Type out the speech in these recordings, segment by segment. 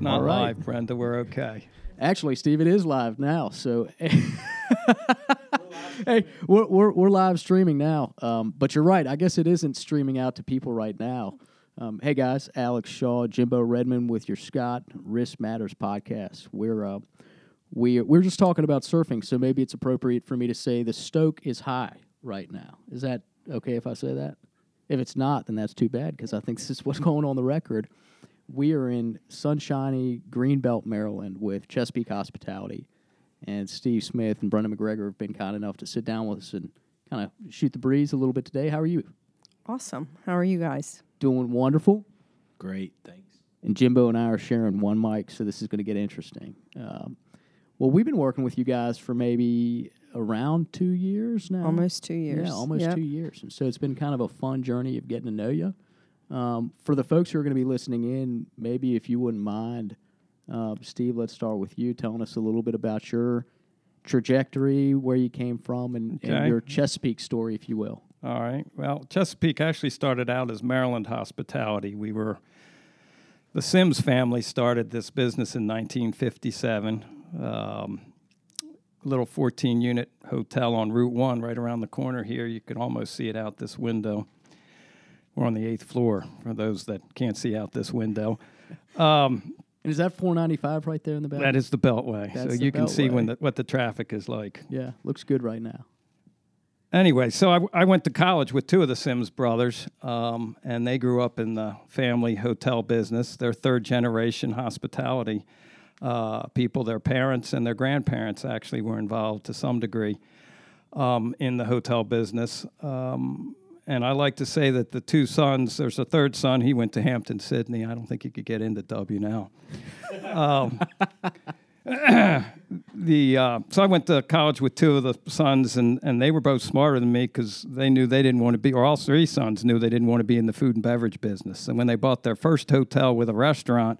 It's not right. live, Brenda. We're okay. Actually, Steve, it is live now. So, hey, we're, we're, we're live streaming now. Um, but you're right. I guess it isn't streaming out to people right now. Um, hey, guys, Alex Shaw, Jimbo Redmond with your Scott Risk Matters podcast. We're uh, we we're just talking about surfing, so maybe it's appropriate for me to say the stoke is high right now. Is that okay if I say that? If it's not, then that's too bad because I think this is what's going on the record. We are in sunshiny Greenbelt, Maryland, with Chesapeake Hospitality, and Steve Smith and Brenda McGregor have been kind enough to sit down with us and kind of shoot the breeze a little bit today. How are you? Awesome. How are you guys? Doing wonderful. Great, thanks. and Jimbo and I are sharing one mic, so this is going to get interesting. Um, well, we've been working with you guys for maybe around two years now. Almost two years. Yeah, almost Yep. two years. And so it's been kind of a fun journey of getting to know you. Um, for the folks who are going to be listening in, maybe if you wouldn't mind, uh, Steve, let's start with you telling us a little bit about your trajectory, where you came from, and, and your Chesapeake story, if you will. All right. Well, Chesapeake actually started out as Maryland Hospitality. We were the Sims family started this business in 1957. Um, little 14 unit hotel on Route 1 right around the corner here. You could almost see it out this window. We're on the eighth floor for those that can't see out this window. Um, And is that 495 right there in the back? that is the Beltway. That's so the you can see when the, what the traffic is like. Yeah, looks good right now. Anyway, so I, I went to college with two of the Sims brothers, um, and they grew up in the family hotel business. They're third generation hospitality uh, people. Their parents and their grandparents actually were involved to some degree um, in the hotel business. Um, and I like to say that the two sons, there's a third son, he went to Hampden-Sydney. I don't think he could get into W and L. the uh, so I went to college with two of the sons, and, and they were both smarter than me because they knew they didn't want to be, or all three sons knew they didn't want to be in the food and beverage business. And when they bought their first hotel with a restaurant,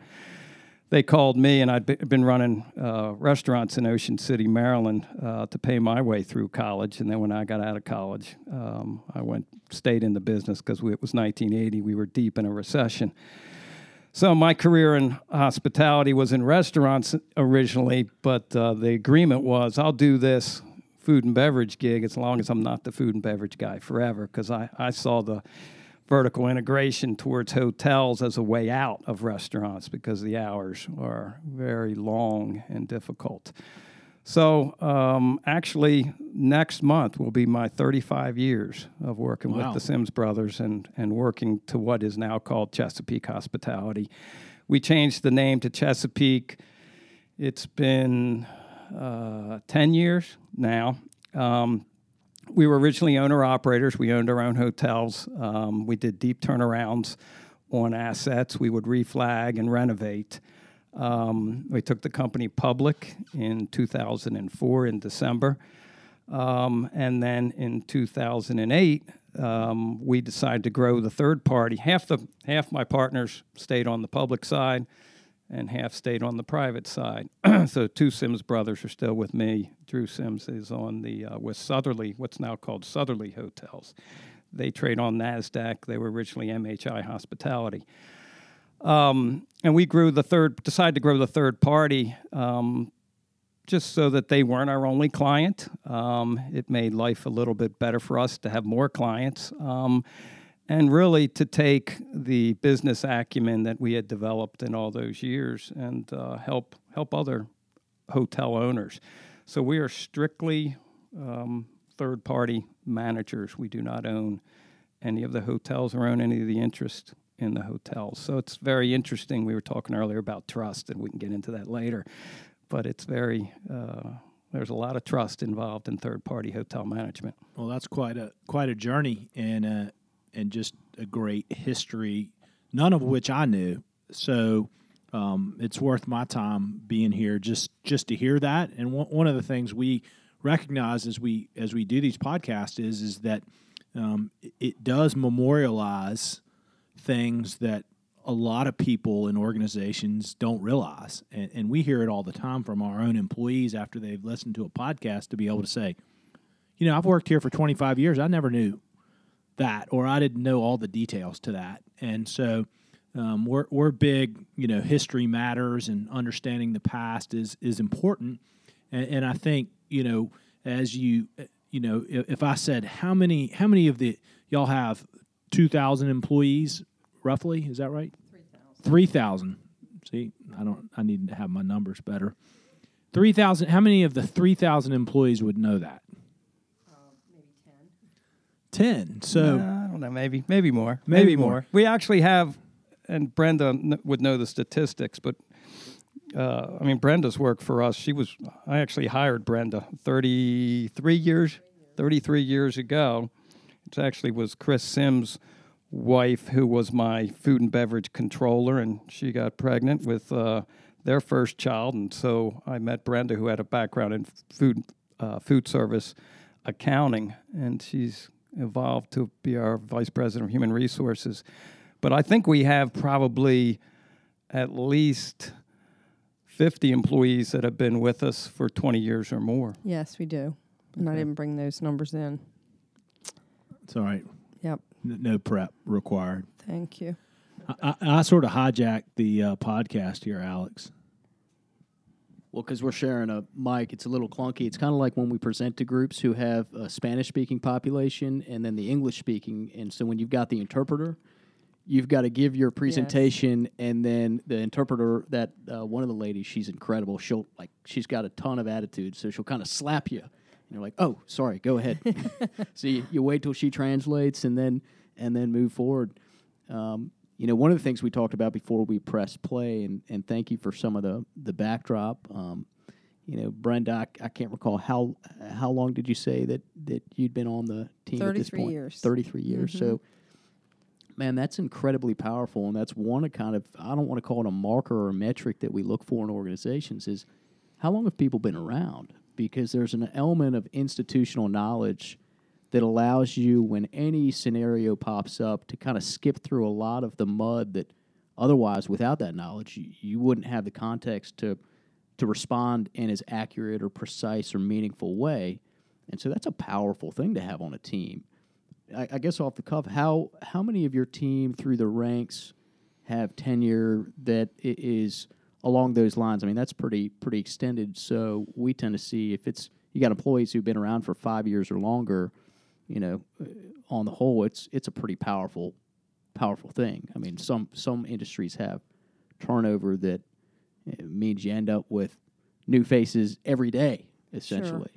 they called me, and i had been running uh, restaurants in Ocean City, Maryland, uh, to pay my way through college. And then when I got out of college, um, I went stayed in the business because it was 1980. We were deep in a recession. So my career in hospitality was in restaurants originally, but uh, the agreement was I'll do this food and beverage gig as long as I'm not the food and beverage guy forever because I, I saw the vertical integration towards hotels as a way out of restaurants because the hours are very long and difficult. So, um, actually, next month will be my 35 years of working Wow. with the Sims brothers and, and working to what is now called Chesapeake Hospitality. We changed the name to Chesapeake. It's been uh, 10 years now. Um, we were originally owner operators. We owned our own hotels. Um, we did deep turnarounds on assets. We would reflag and renovate. Um, we took the company public in 2004 in December. Um, and then in 2008, um, we decided to grow the third party. Half the half my partners stayed on the public side, and half stayed on the private side. so two Sims brothers are still with me. Drew Sims is on the uh, with Sotherly, what's now called Sotherly Hotels. They trade on Nasdaq. They were originally MHI Hospitality. Um, and we grew the third, decided to grow the third party um, just so that they weren't our only client. Um, it made life a little bit better for us to have more clients. Um, and really to take the business acumen that we had developed in all those years and uh, help help other hotel owners. So we are strictly um, third party managers. We do not own any of the hotels or own any of the interest in the hotels. So it's very interesting. We were talking earlier about trust, and we can get into that later. But it's very uh, there's a lot of trust involved in third party hotel management. Well, that's quite a quite a journey and uh, and just a great history, none of which I knew. So um, it's worth my time being here just just to hear that. And one, one of the things we recognize as we as we do these podcasts is is that um, it, does memorialize things that a lot of people in organizations don't realize, and, and we hear it all the time from our own employees after they've listened to a podcast to be able to say, you know, I've worked here for 25 years. I never knew that, or I didn't know all the details to that. And so um, we're we're big. You know, history matters, and understanding the past is is important. And, and I think you know, as you you know, if, if I said how many how many of the y'all have two thousand employees roughly, is that right? Three thousand. See, I don't. I need to have my numbers better. Three thousand. How many of the three thousand employees would know that? Ten. So Uh, I don't know, maybe maybe more, Maybe maybe, more. more. We actually have, and Brenda would know the statistics, but uh, I mean Brenda's work for us. She was I actually hired Brenda 33 years, 33 years ago. It actually was Chris Sims' wife who was my food and beverage controller, and she got pregnant with uh, their first child, and so I met Brenda, who had a background in food uh, food service accounting, and she's evolved to be our vice president of human resources. But I think we have probably at least 50 employees that have been with us for 20 years or more. Yes, we do. And I didn't bring those numbers in. it's all right. Yep. N- No prep required. Thank you. I, I, I sort of hijacked the uh, podcast here, Alex. Well, because we're sharing a mic, it's a little clunky. It's kind of like when we present to groups who have a Spanish speaking population and then the English speaking. And so when you've got the interpreter, you've got to give your presentation, and then the interpreter, that uh, one of the ladies, she's incredible. She'll, like, she's got a ton of attitude. So she'll kind of slap you. And you're like, oh, sorry, go ahead. so you, you wait till she translates and then, and then move forward. Um, you know, one of the things we talked about before we press play, and, and thank you for some of the the backdrop. Um, you know, Brenda, I, I can't recall how how long did you say that that you'd been on the team at this 33 point? years. Thirty three years. So, man, that's incredibly powerful, and that's one of kind of I don't want to call it a marker or a metric that we look for in organizations is how long have people been around? Because there's an element of institutional knowledge that allows you, when any scenario pops up, to kind of skip through a lot of the mud that otherwise, without that knowledge, you, you wouldn't have the context to to respond in as accurate or precise or meaningful way. And so that's a powerful thing to have on a team. I, I guess off the cuff, how how many of your team through the ranks have tenure that is along those lines? I mean, that's pretty pretty extended. So we tend to see if it's you got employees who've been around for five years or longer, you know, uh, on the whole, it's it's a pretty powerful powerful thing. I mean, some some industries have turnover that uh, means you end up with new faces every day, essentially.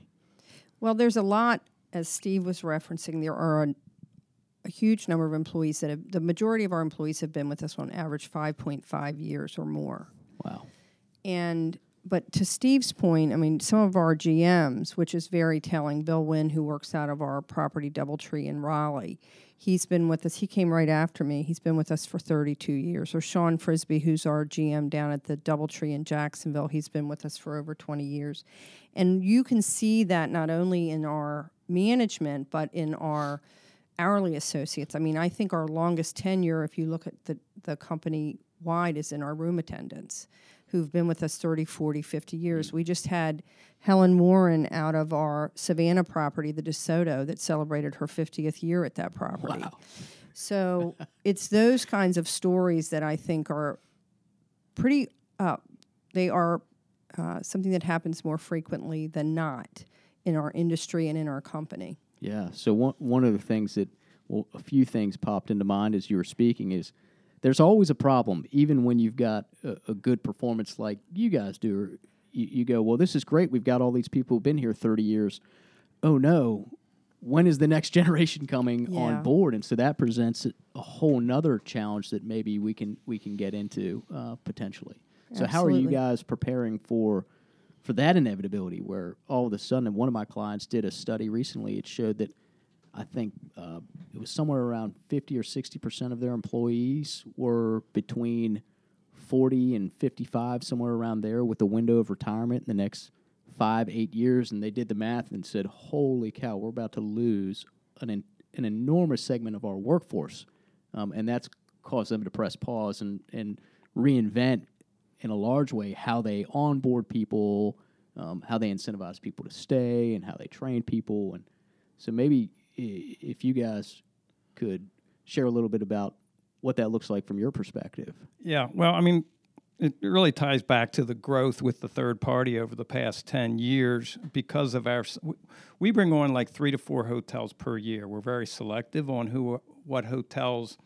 Well, there's a lot, as Steve was referencing, there are a, a huge number of employees that have, the majority of our employees have been with us on average 5.5 years or more. Wow. And but to Steve's point, I mean, some of our GMs, which is very telling, Bill Wynn, who works out of our property DoubleTree in Raleigh, he's been with us. He came right after me. He's been with us for 32 years. Or Sean Frisbee, who's our GM down at the DoubleTree in Jacksonville, he's been with us for over 20 years. And you can see that not only in our management, but in our hourly associates. I mean, I think our longest tenure, if you look at the, the company wide, is in our room attendants who've been with us 30, 40, 50 years. We just had Helen Warren out of our Savannah property, the DeSoto, that celebrated her 50th year at that property. Wow. So it's those kinds of stories that I think are pretty, uh, they are uh, something that happens more frequently than not in our industry and in our company. Yeah. So one one of the things that well, a few things popped into mind as you were speaking is there's always a problem, even when you've got a, a good performance like you guys do. Or you, you go, well, this is great. We've got all these people who've been here 30 years. Oh no, when is the next generation coming Yeah. on board? And so that presents a whole nother challenge that maybe we can we can get into uh, potentially. So how are you guys preparing for for that inevitability where all of a sudden one of my clients did a study recently it showed that i think uh, it was somewhere around 50 or 60 percent of their employees were between 40 and 55 somewhere around there with a window of retirement in the next five eight years and they did the math and said holy cow we're about to lose an, an enormous segment of our workforce um, and that's caused them to press pause and, and reinvent in a large way how they onboard people, um, how they incentivize people to stay, and how they train people. And so maybe if you guys could share a little bit about what that looks like from your perspective. Yeah, well, I mean, it really ties back to the growth with the third party over the past 10 years because of our we bring on like 3 to 4 hotels per year. We're very selective on who what hotels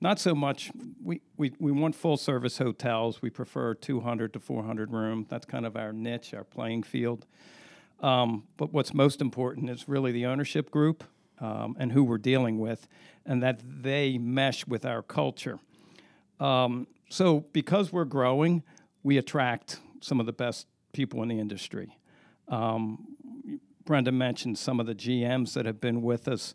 not so much we, we, we want full service hotels. We prefer 200 to 400 room. That's kind of our niche, our playing field. Um, but what's most important is really the ownership group um, and who we're dealing with, and that they mesh with our culture. Um, so, because we're growing, we attract some of the best people in the industry. Um, Brenda mentioned some of the GMs that have been with us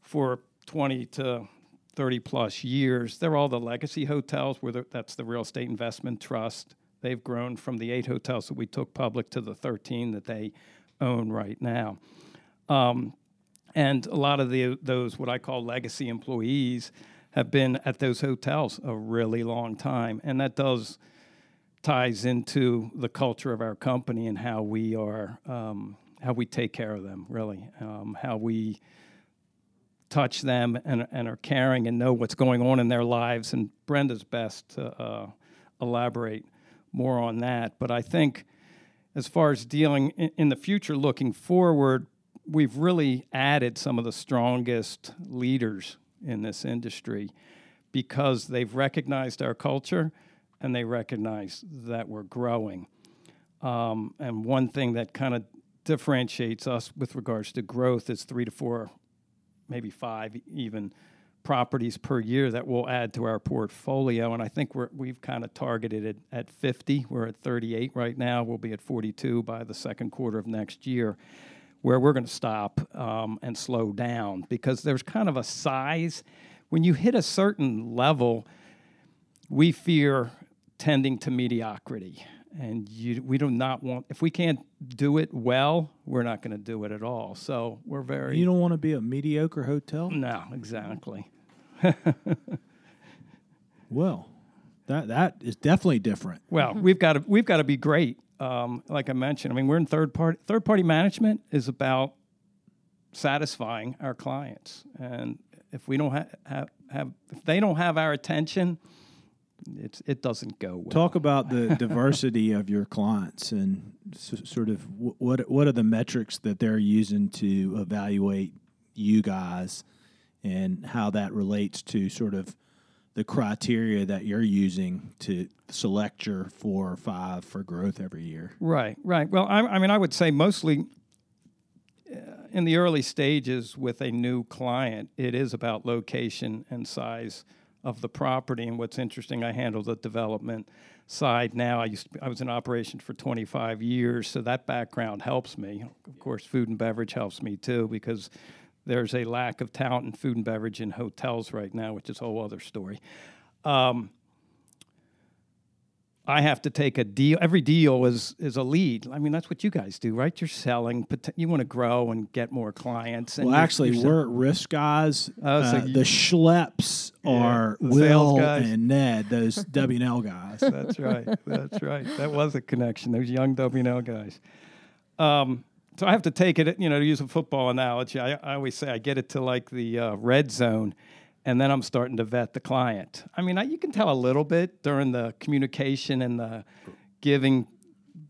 for 20 to 30 plus years. They're all the legacy hotels where that's the real estate investment trust. They've grown from the eight hotels that we took public to the 13 that they own right now. Um, and a lot of the, those, what I call legacy employees, have been at those hotels a really long time. And that does ties into the culture of our company and how we are, um, how we take care of them, really, um, how we touch them and, and are caring and know what's going on in their lives. And Brenda's best to uh, elaborate more on that. But I think as far as dealing in, in the future, looking forward, we've really added some of the strongest leaders in this industry because they've recognized our culture and they recognize that we're growing. Um, and one thing that kind of differentiates us with regards to growth is three to four, maybe five even properties per year that we'll add to our portfolio. And I think we're, we've kind of targeted it at 50. We're at 38 right now. We'll be at 42 by the second quarter of next year where we're going to stop um, and slow down because there's kind of a size. When you hit a certain level, we fear tending to mediocrity. And you, we do not want, if we can't do it well, we're not going to do it at all. So we're very. You don't want to be a mediocre hotel? No, exactly. well, that that is definitely different. Well, we've got to we've got to be great um, like I mentioned, I mean, we're in third party. Third party management is about satisfying our clients, and if we don't ha- have, have if they don't have our attention, it's it doesn't go well. Talk about the diversity of your clients and sort of what what are the metrics that they're using to evaluate you guys, and how that relates to sort of the criteria that you're using to select your four or five for growth every year. Right, right. Well, I, I mean, I would say mostly uh, in the early stages with a new client, it is about location and size of the property. And what's interesting, I handle the development side now. I used to I was in operation for 25 years, so that background helps me. Of course, food and beverage helps me too because there's a lack of talent in food and beverage in hotels right now, which is a whole other story. Um, I have to take a deal. Every deal is is a lead. I mean, that's what you guys do, right? You're selling. You want to grow and get more clients. well, actually, you're we're at risk guys. Oh, so uh, you, the schleps yeah, are Will and Ned, those W and L guys. That's right. That's right. That was a connection. Those young W and L guys. Um, so I have to take it, you know, to use a football analogy. I, I always say I get it to like the uh, red zone, and then I'm starting to vet the client. I mean, I, you can tell a little bit during the communication and the giving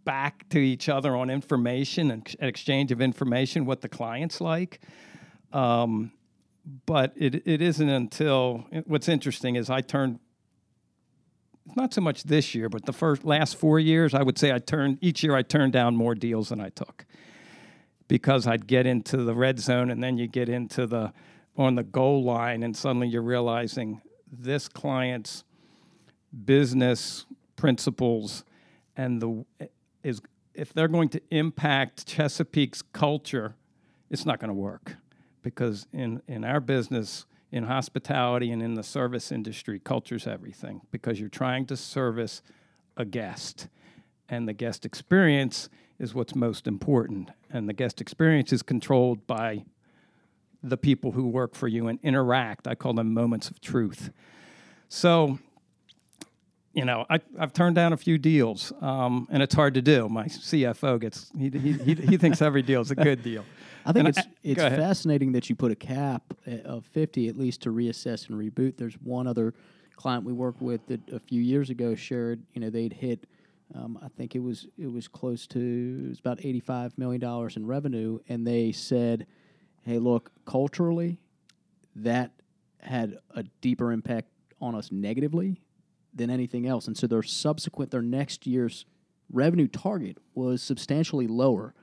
back to each other on information and exchange of information what the client's like. Um, but it, it isn't until what's interesting is I turned not so much this year, but the first last four years, I would say I turned each year I turned down more deals than I took because I'd get into the red zone and then you get into the on the goal line and suddenly you're realizing this client's business principles and the is if they're going to impact Chesapeake's culture, it's not going to work. Because in in our business in hospitality and in the service industry, culture's everything because you're trying to service a guest. And the guest experience is what's most important. And the guest experience is controlled by the people who work for you and interact. I call them moments of truth. So you know, I, I've turned down a few deals, um, and it's hard to do. My CFO gets he he he, he thinks every deal is a good deal. I think And it's I- it's fascinating that you put a cap uh, of 50 at least to reassess and reboot. There's one other client we worked with that a few years ago shared, you know, they'd hit um, I think it was it was close to it was about 85 million dollars in revenue and they said, "Hey, look, culturally that had a deeper impact on us negatively than anything else." And so their subsequent their next year's revenue target was substantially lower,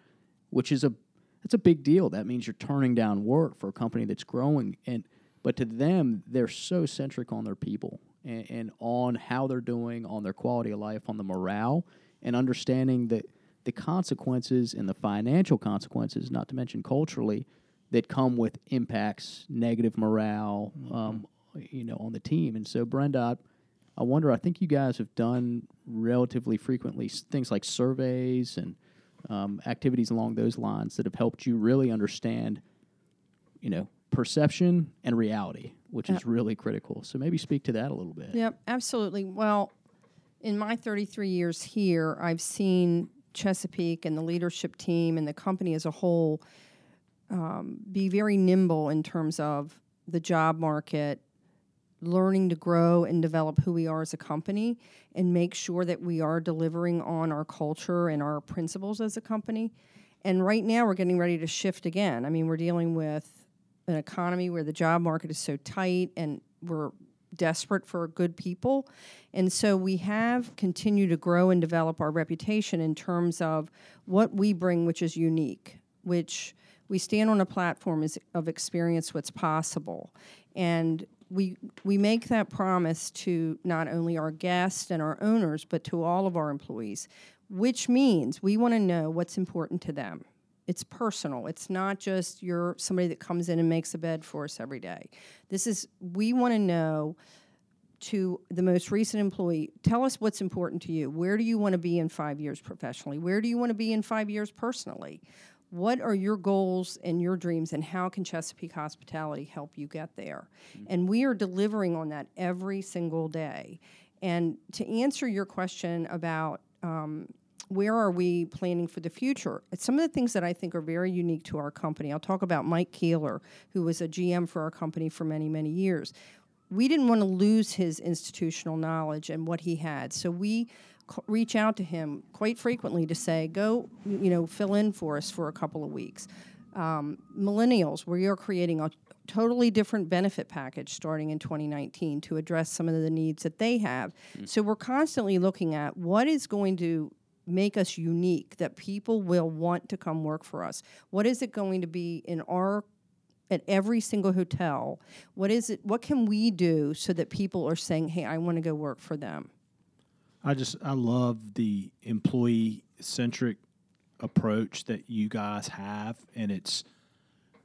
which is a that's a big deal. That means you're turning down work for a company that's growing. And but to them, they're so centric on their people and, and on how they're doing, on their quality of life, on the morale, and understanding that the consequences and the financial consequences, not to mention culturally, that come with impacts, negative morale, um, you know, on the team. And so, Brenda, I, I wonder. I think you guys have done relatively frequently things like surveys and um, activities along those lines that have helped you really understand, you know, perception and reality, which is really critical. So maybe speak to that a little bit. Yep, absolutely. Well, in my 33 years here, I've seen Chesapeake and the leadership team and the company as a whole um, be very nimble in terms of the job market, learning to grow and develop who we are as a company, and make sure that we are delivering on our culture and our principles as a company. And right now, we're getting ready to shift again. I mean, we're dealing with an economy where the job market is so tight and we're desperate for good people. And so we have continued to grow and develop our reputation in terms of what we bring, which is unique, which we stand on a platform is, of experience what's possible. And we, we make that promise to not only our guests and our owners, but to all of our employees, which means we want to know what's important to them it's personal. It's not just you're somebody that comes in and makes a bed for us every day. This is we want to know to the most recent employee, tell us what's important to you. Where do you want to be in 5 years professionally? Where do you want to be in 5 years personally? What are your goals and your dreams and how can Chesapeake Hospitality help you get there? And we are delivering on that every single day. And to answer your question about um, where are we planning for the future? Some of the things that I think are very unique to our company. I'll talk about Mike Keeler, who was a GM for our company for many, many years. We didn't want to lose his institutional knowledge and what he had, so we reach out to him quite frequently to say, "Go, you know, fill in for us for a couple of weeks." Um, millennials, we are creating a totally different benefit package starting in 2019 to address some of the needs that they have. So we're constantly looking at what is going to make us unique that people will want to come work for us what is it going to be in our at every single hotel what is it what can we do so that people are saying hey i want to go work for them I just I love the employee centric approach that you guys have, and it's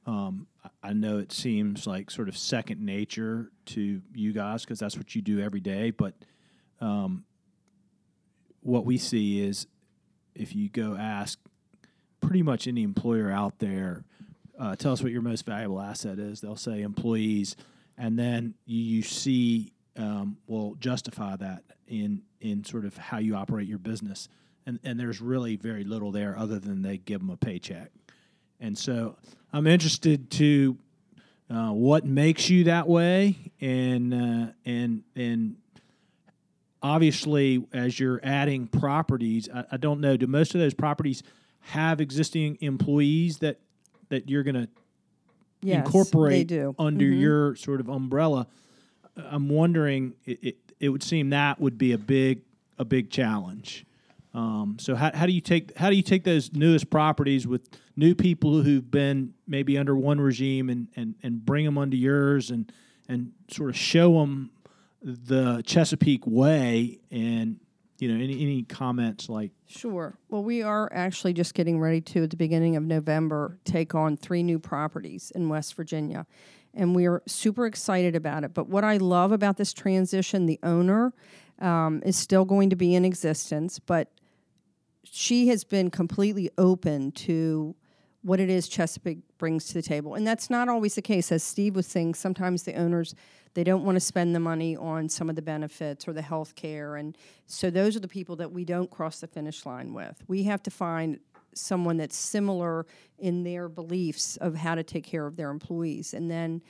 um, I- know it seems like sort of second nature to you guys because that's what you do every day. But um, what we see is if you go ask pretty much any employer out there, uh, tell us what your most valuable asset is. They'll say employees, and then you, you see, um, well, justify that in in sort of how you operate your business, and and there's really very little there other than they give them a paycheck, and so I'm interested to uh, what makes you that way, and uh, and and obviously as you're adding properties, I, I don't know, do most of those properties have existing employees that that you're going to yes incorporate under Mhm. your sort of umbrella. I'm wondering, it, it, it would seem that would be a big a big challenge. Um, so how, how do you take how do you take those newest properties with new people who've been maybe under one regime and, and, and bring them under yours and and sort of show them the Chesapeake way and you know any any comments like Sure. Well, we are actually just getting ready to, at the beginning of November, take on three new properties in West Virginia. And we are super excited about it. But what I love about this transition, the owner um, is still going to be in existence, but she has been completely open to what it is Chesapeake brings to the table. And that's not always the case. As Steve was saying, sometimes the owners they don't want to spend the money on some of the benefits or the health care. And so those are the people that we don't cross the finish line with. We have to find someone that's similar in their beliefs of how to take care of their employees. And then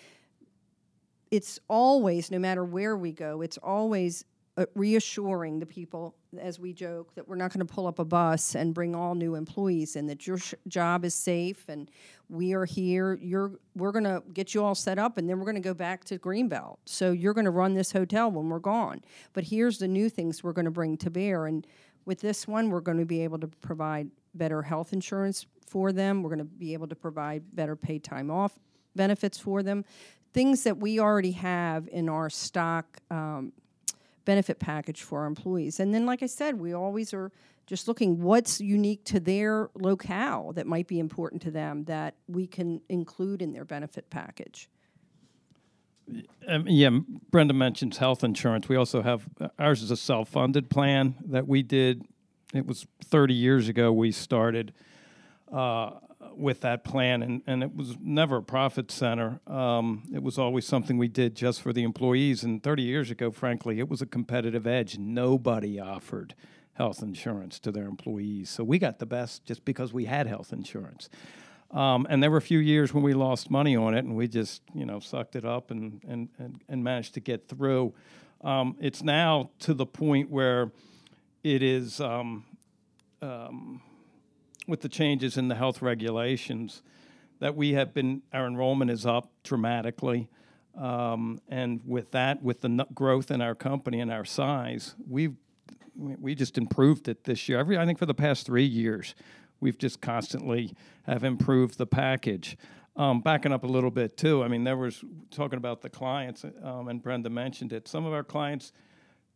it's always, no matter where we go, it's always uh, reassuring the people, as we joke, that we're not going to pull up a bus and bring all new employees in. That your sh- job is safe, and we are here. You're we're going to get you all set up, and then we're going to go back to Greenbelt. So you're going to run this hotel when we're gone. But here's the new things we're going to bring to bear, and with this one, we're going to be able to provide better health insurance for them. We're going to be able to provide better paid time off benefits for them, things that we already have in our stock. Um, benefit package for our employees. And then, like I said, we always are just looking what's unique to their locale that might be important to them that we can include in their benefit package. Um, yeah, Brenda mentions health insurance. We also have ours is a self-funded plan that we did. It was 30 years ago we started uh, with that plan, and, and it was never a profit center. Um, it was always something we did just for the employees. And 30 years ago, frankly, it was a competitive edge. Nobody offered health insurance to their employees. So we got the best just because we had health insurance. Um, and there were a few years when we lost money on it, and we just, you know, sucked it up and, and, and, and managed to get through. Um, it's now to the point where it is um, um with the changes in the health regulations that we have been our enrollment is up dramatically. Um, and with that with the n- growth in our company and our size we've we just improved it this year. Every i think for the past three years we've just constantly have improved the package. Um, backing up a little bit too i mean there was talking about the clients um, and brenda mentioned it some of our clients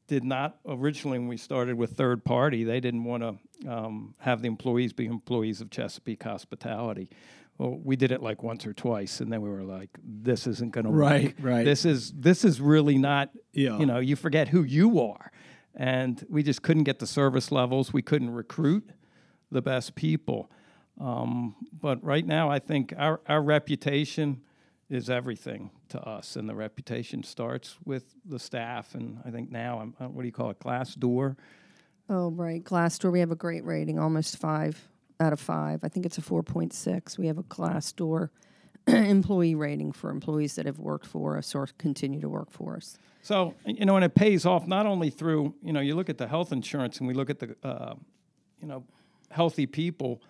did not originally when we started with third party they didn't want to um, have the employees be employees of chesapeake hospitality. Well we did it like once or twice and then we were like this isn't going to right work. right. This is this is really not yeah. you know you forget who you are. And we just couldn't get the service levels. We couldn't recruit the best people. Um, but right now i think our, our reputation is everything to us, and the reputation starts with the staff. And I think now, I'm, uh, what do you call it, Glassdoor? Oh, right. Glassdoor. we have a great rating, almost five out of five. I think it's a 4.6. We have a Glassdoor employee rating for employees that have worked for us or continue to work for us. So, you know, and it pays off not only through, you know, you look at the health insurance and we look at the, uh, you know, healthy people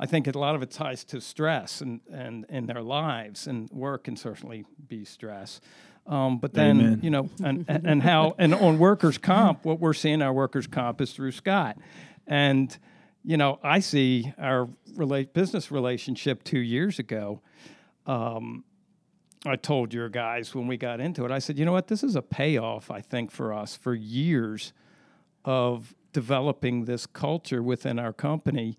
I think a lot of it ties to stress and, and in their lives, and work can certainly be stress. Um, but then Amen. you know, and, and how and on workers' comp, what we're seeing our workers' comp is through Scott, and you know, I see our rela- business relationship two years ago. Um, I told your guys when we got into it, I said, you know what, this is a payoff, I think, for us for years of developing this culture within our company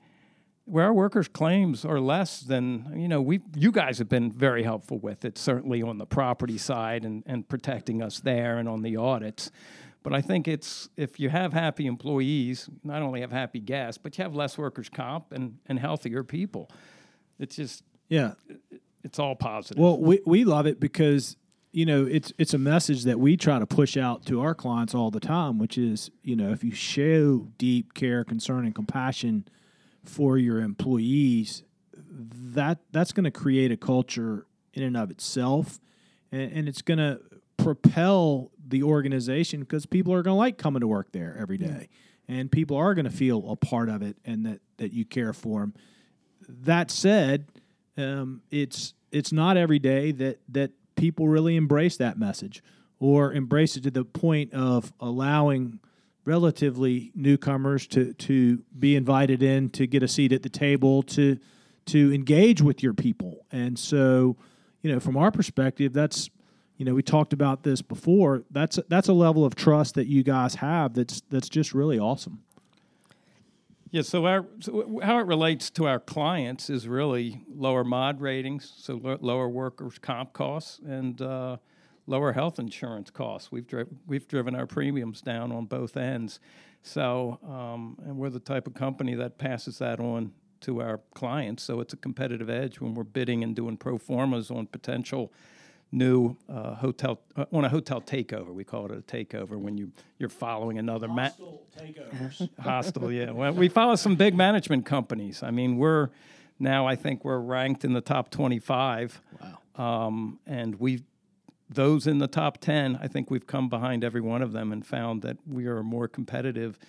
where our workers' claims are less than you know we you guys have been very helpful with it certainly on the property side and, and protecting us there and on the audits. But i think it's if you have happy employees not only have happy guests but you have less workers comp and, and healthier people. It's just yeah. it's all positive. Well we, we love it because you know it's it's a message that we try to push out to our clients all the time which is you know if you show deep care concern and compassion for your employees, that that's going to create a culture in and of itself, and, and it's going to propel the organization because people are going to like coming to work there every day, and people are going to feel a part of it and that that you care for them. That said, um, it's it's not every day that that people really embrace that message or embrace it to the point of allowing relatively newcomers to to be invited in to get a seat at the table to to engage with your people. And so, you know, from our perspective, that's you know, we talked about this before. That's that's a level of trust that you guys have that's that's just really awesome. Yeah, so, our, so how it relates to our clients is really lower mod ratings, so lower workers' comp costs, and uh, lower health insurance costs. We've dri- we've driven our premiums down on both ends. So, um, and we're the type of company that passes that on to our clients. So it's a competitive edge when we're bidding and doing pro formas on potential new uh, hotel uh, on a hotel takeover. We call it a takeover when you you're following another ma- takeovers. hostile. Yeah, well, we follow some big management companies. I mean, we're now I think we're ranked in the top 25. Wow. Um, and we those in the top 10, I think we've come behind every one of them and found that we are more competitive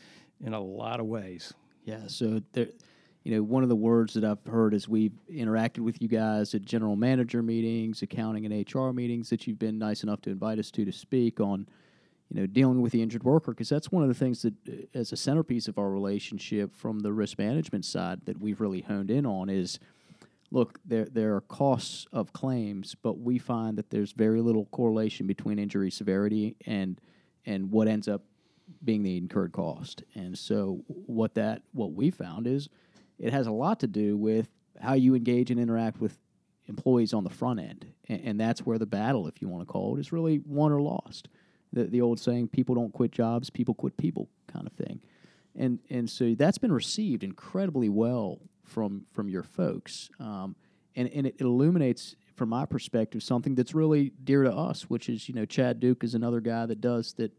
in a lot of ways. Yeah. So there, you know, one of the words that I've heard as we've interacted with you guys at general manager meetings, accounting and HR meetings that you've been nice enough to invite us to to speak on, you know, dealing with the injured worker because that's one of the things that, as a centerpiece of our relationship from the risk management side, that we've really honed in on is look, there there are costs of claims, but we find that there's very little correlation between injury severity and and what ends up being the incurred cost. And so what that what we found is it has a lot to do with how you engage and interact with employees on the front end. And, and that's where the battle, if you want to call it, is really won or lost. The the old saying, people don't quit jobs, people quit people kind of thing. And and so that's been received incredibly well from from your folks, um, and and it, illuminates from my perspective something that's really dear to us, which is you know Chad Duke is another guy that does that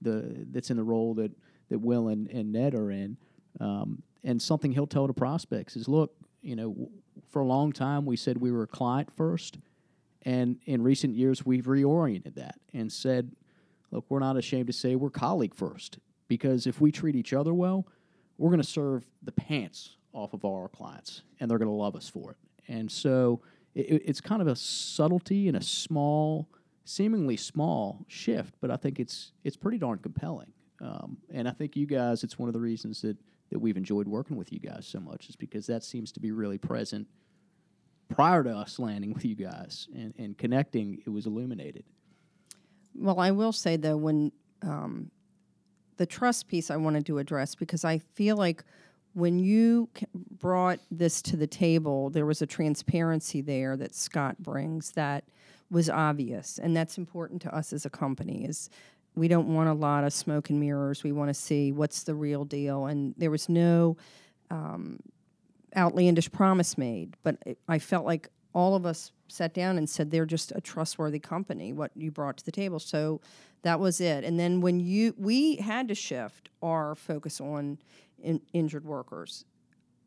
the that's in the role that that Will and, and Ned are in, um, and something he'll tell to prospects is look you know for a long time we said we were client first, and in recent years we've reoriented that and said look we're not ashamed to say we're colleague first because if we treat each other well, we're going to serve the pants off of our clients, and they're going to love us for it. And so it, it's kind of a subtlety and a small, seemingly small shift, but I think it's it's pretty darn compelling. Um, and I think you guys, it's one of the reasons that that we've enjoyed working with you guys so much is because that seems to be really present prior to us landing with you guys and, and connecting. It was illuminated. Well, I will say though, when um, the trust piece I wanted to address because I feel like when you brought this to the table, there was a transparency there that Scott brings that was obvious, and that's important to us as a company. Is we don't want a lot of smoke and mirrors. We want to see what's the real deal, and there was no um, outlandish promise made. But I felt like all of us sat down and said they're just a trustworthy company. What you brought to the table, so that was it. And then when you we had to shift our focus on in, injured workers.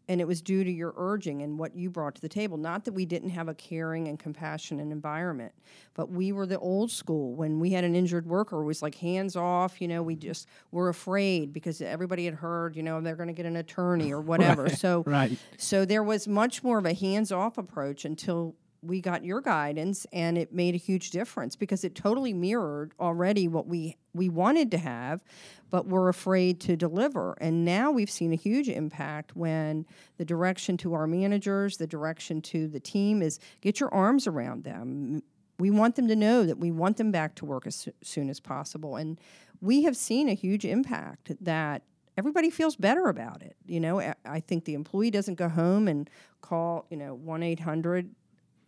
And it was due to your urging and what you brought to the table. Not that we didn't have a caring and compassionate environment, but we were the old school. When we had an injured worker, it was like hands off. You know, we mm-hmm. just were afraid because everybody had heard, you know, they're going to get an attorney or whatever. right, so, right. so there was much more of a hands off approach until we got your guidance and it made a huge difference because it totally mirrored already what we we wanted to have but we're afraid to deliver. And now we've seen a huge impact when the direction to our managers the direction to the team is get your arms around them. We want them to know that we want them back to work as soon as possible. And we have seen a huge impact that everybody feels better about it you know? I think the employee doesn't go home and call you know 1-800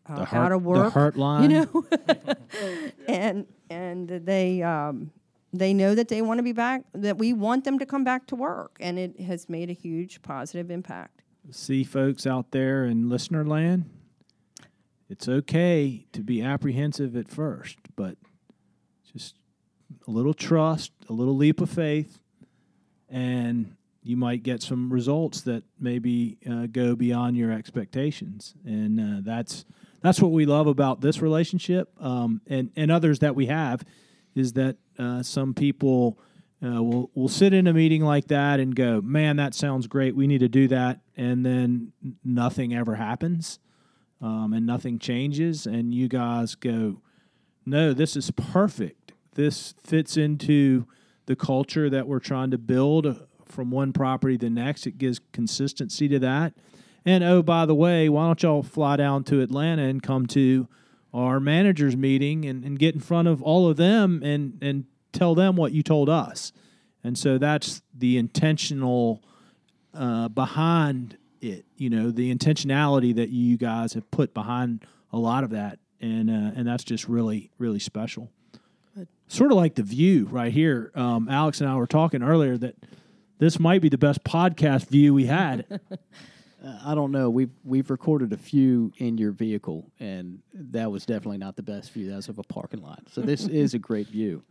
uh, The heart- out of work, the heart line. you know, and and they um, they know that they want to be back, that we want them to come back to work, and it has made a huge positive impact. See, folks out there in listener land, it's okay to be apprehensive at first, but just a little trust, a little leap of faith, and you might get some results that maybe uh, go beyond your expectations. And uh, that's that's what we love about this relationship um, and and others that we have is that uh, some people uh, will will sit in a meeting like that and go, "Man, that sounds great. We need to do that," and then nothing ever happens, um, and nothing changes, and you guys go, "No, this is perfect. This fits into the culture that we're trying to build from one property to the next. It gives consistency to that." And oh, by the way, why don't y'all fly down to Atlanta and come to our managers meeting and, and get in front of all of them and, and tell them what you told us. And so that's the intentional uh, behind it, you know, the intentionality that you guys have put behind a lot of that. And, uh, and that's just really, really special. Sort of like the view right here. Um, Alex and I were talking earlier that this might be the best podcast view we had. I don't know. We've we've recorded a few in your vehicle, and that was definitely not the best view. That was of a parking lot. So this is a great view.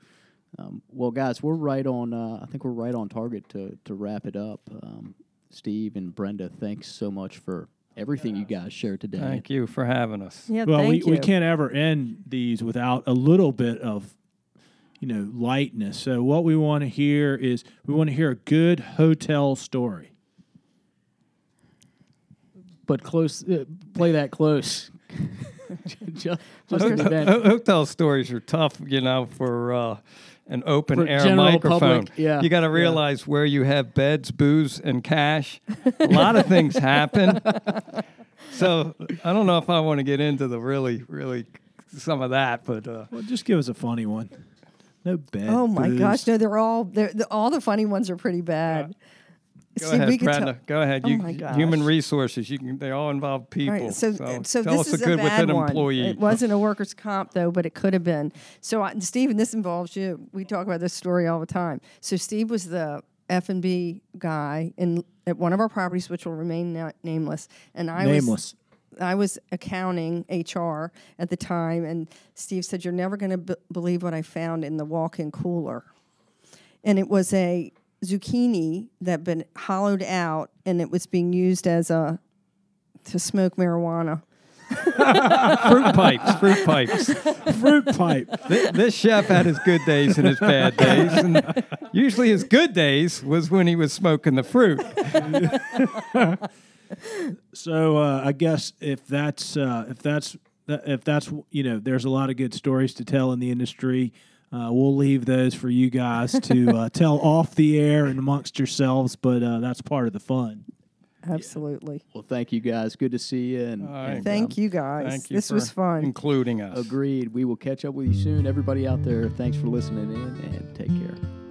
Um, well, guys, we're right on. Uh, I think we're right on target to to wrap it up. Um, Steve and Brenda, thanks so much for everything you guys shared today. Thank you for having us. Yeah, well, we, you. we can't ever end these without a little bit of, you know, lightness. So what we want to hear is we want to hear a good hotel story. But close, uh, play that close. just, just Ho- ho- hotel stories are tough, you know, for uh, an open For air microphone. public, yeah, you got to yeah. realize where you have beds, booze, and cash. a lot of things happen. So I don't know if I want to get into the really, really some of that, but uh, Well, just give us a funny one. No bed. Oh my booze. gosh, no, they're all they're, the, all the funny ones are pretty bad. Go See, ahead, we could tell- go ahead. Oh you, my gosh. Human resources. You can. They all involve people. right, so, so, uh, so, tell this us is a good a bad within one. employee. It wasn't a workers' comp though, but it could have been. So, I, Stephen, this involves you. We talk about this story all the time. So, Steve was the F and B guy in at one of our properties, which will remain na- nameless, and I was I was accounting HR at the time, and Steve said, "You're never going to b- believe what I found in the walk-in cooler." And it was a zucchini that had been hollowed out, and it was being used as a to smoke marijuana. fruit pipes. Fruit pipes. Fruit pipe. Th- this chef had his good days and his bad days, and usually his good days was when he was smoking the fruit. So uh, I guess if that's uh, if that's if that's you know there's a lot of good stories to tell in the industry. Uh, we'll leave those for you guys to uh, tell off the air and amongst yourselves, but uh, that's part of the fun. Absolutely. Well, thank you guys. Good to see you. And, All right. and, Thank um, you guys. Thank you this for was fun. including us. Agreed. We will catch up with you soon. Everybody out there, thanks for listening in and take care.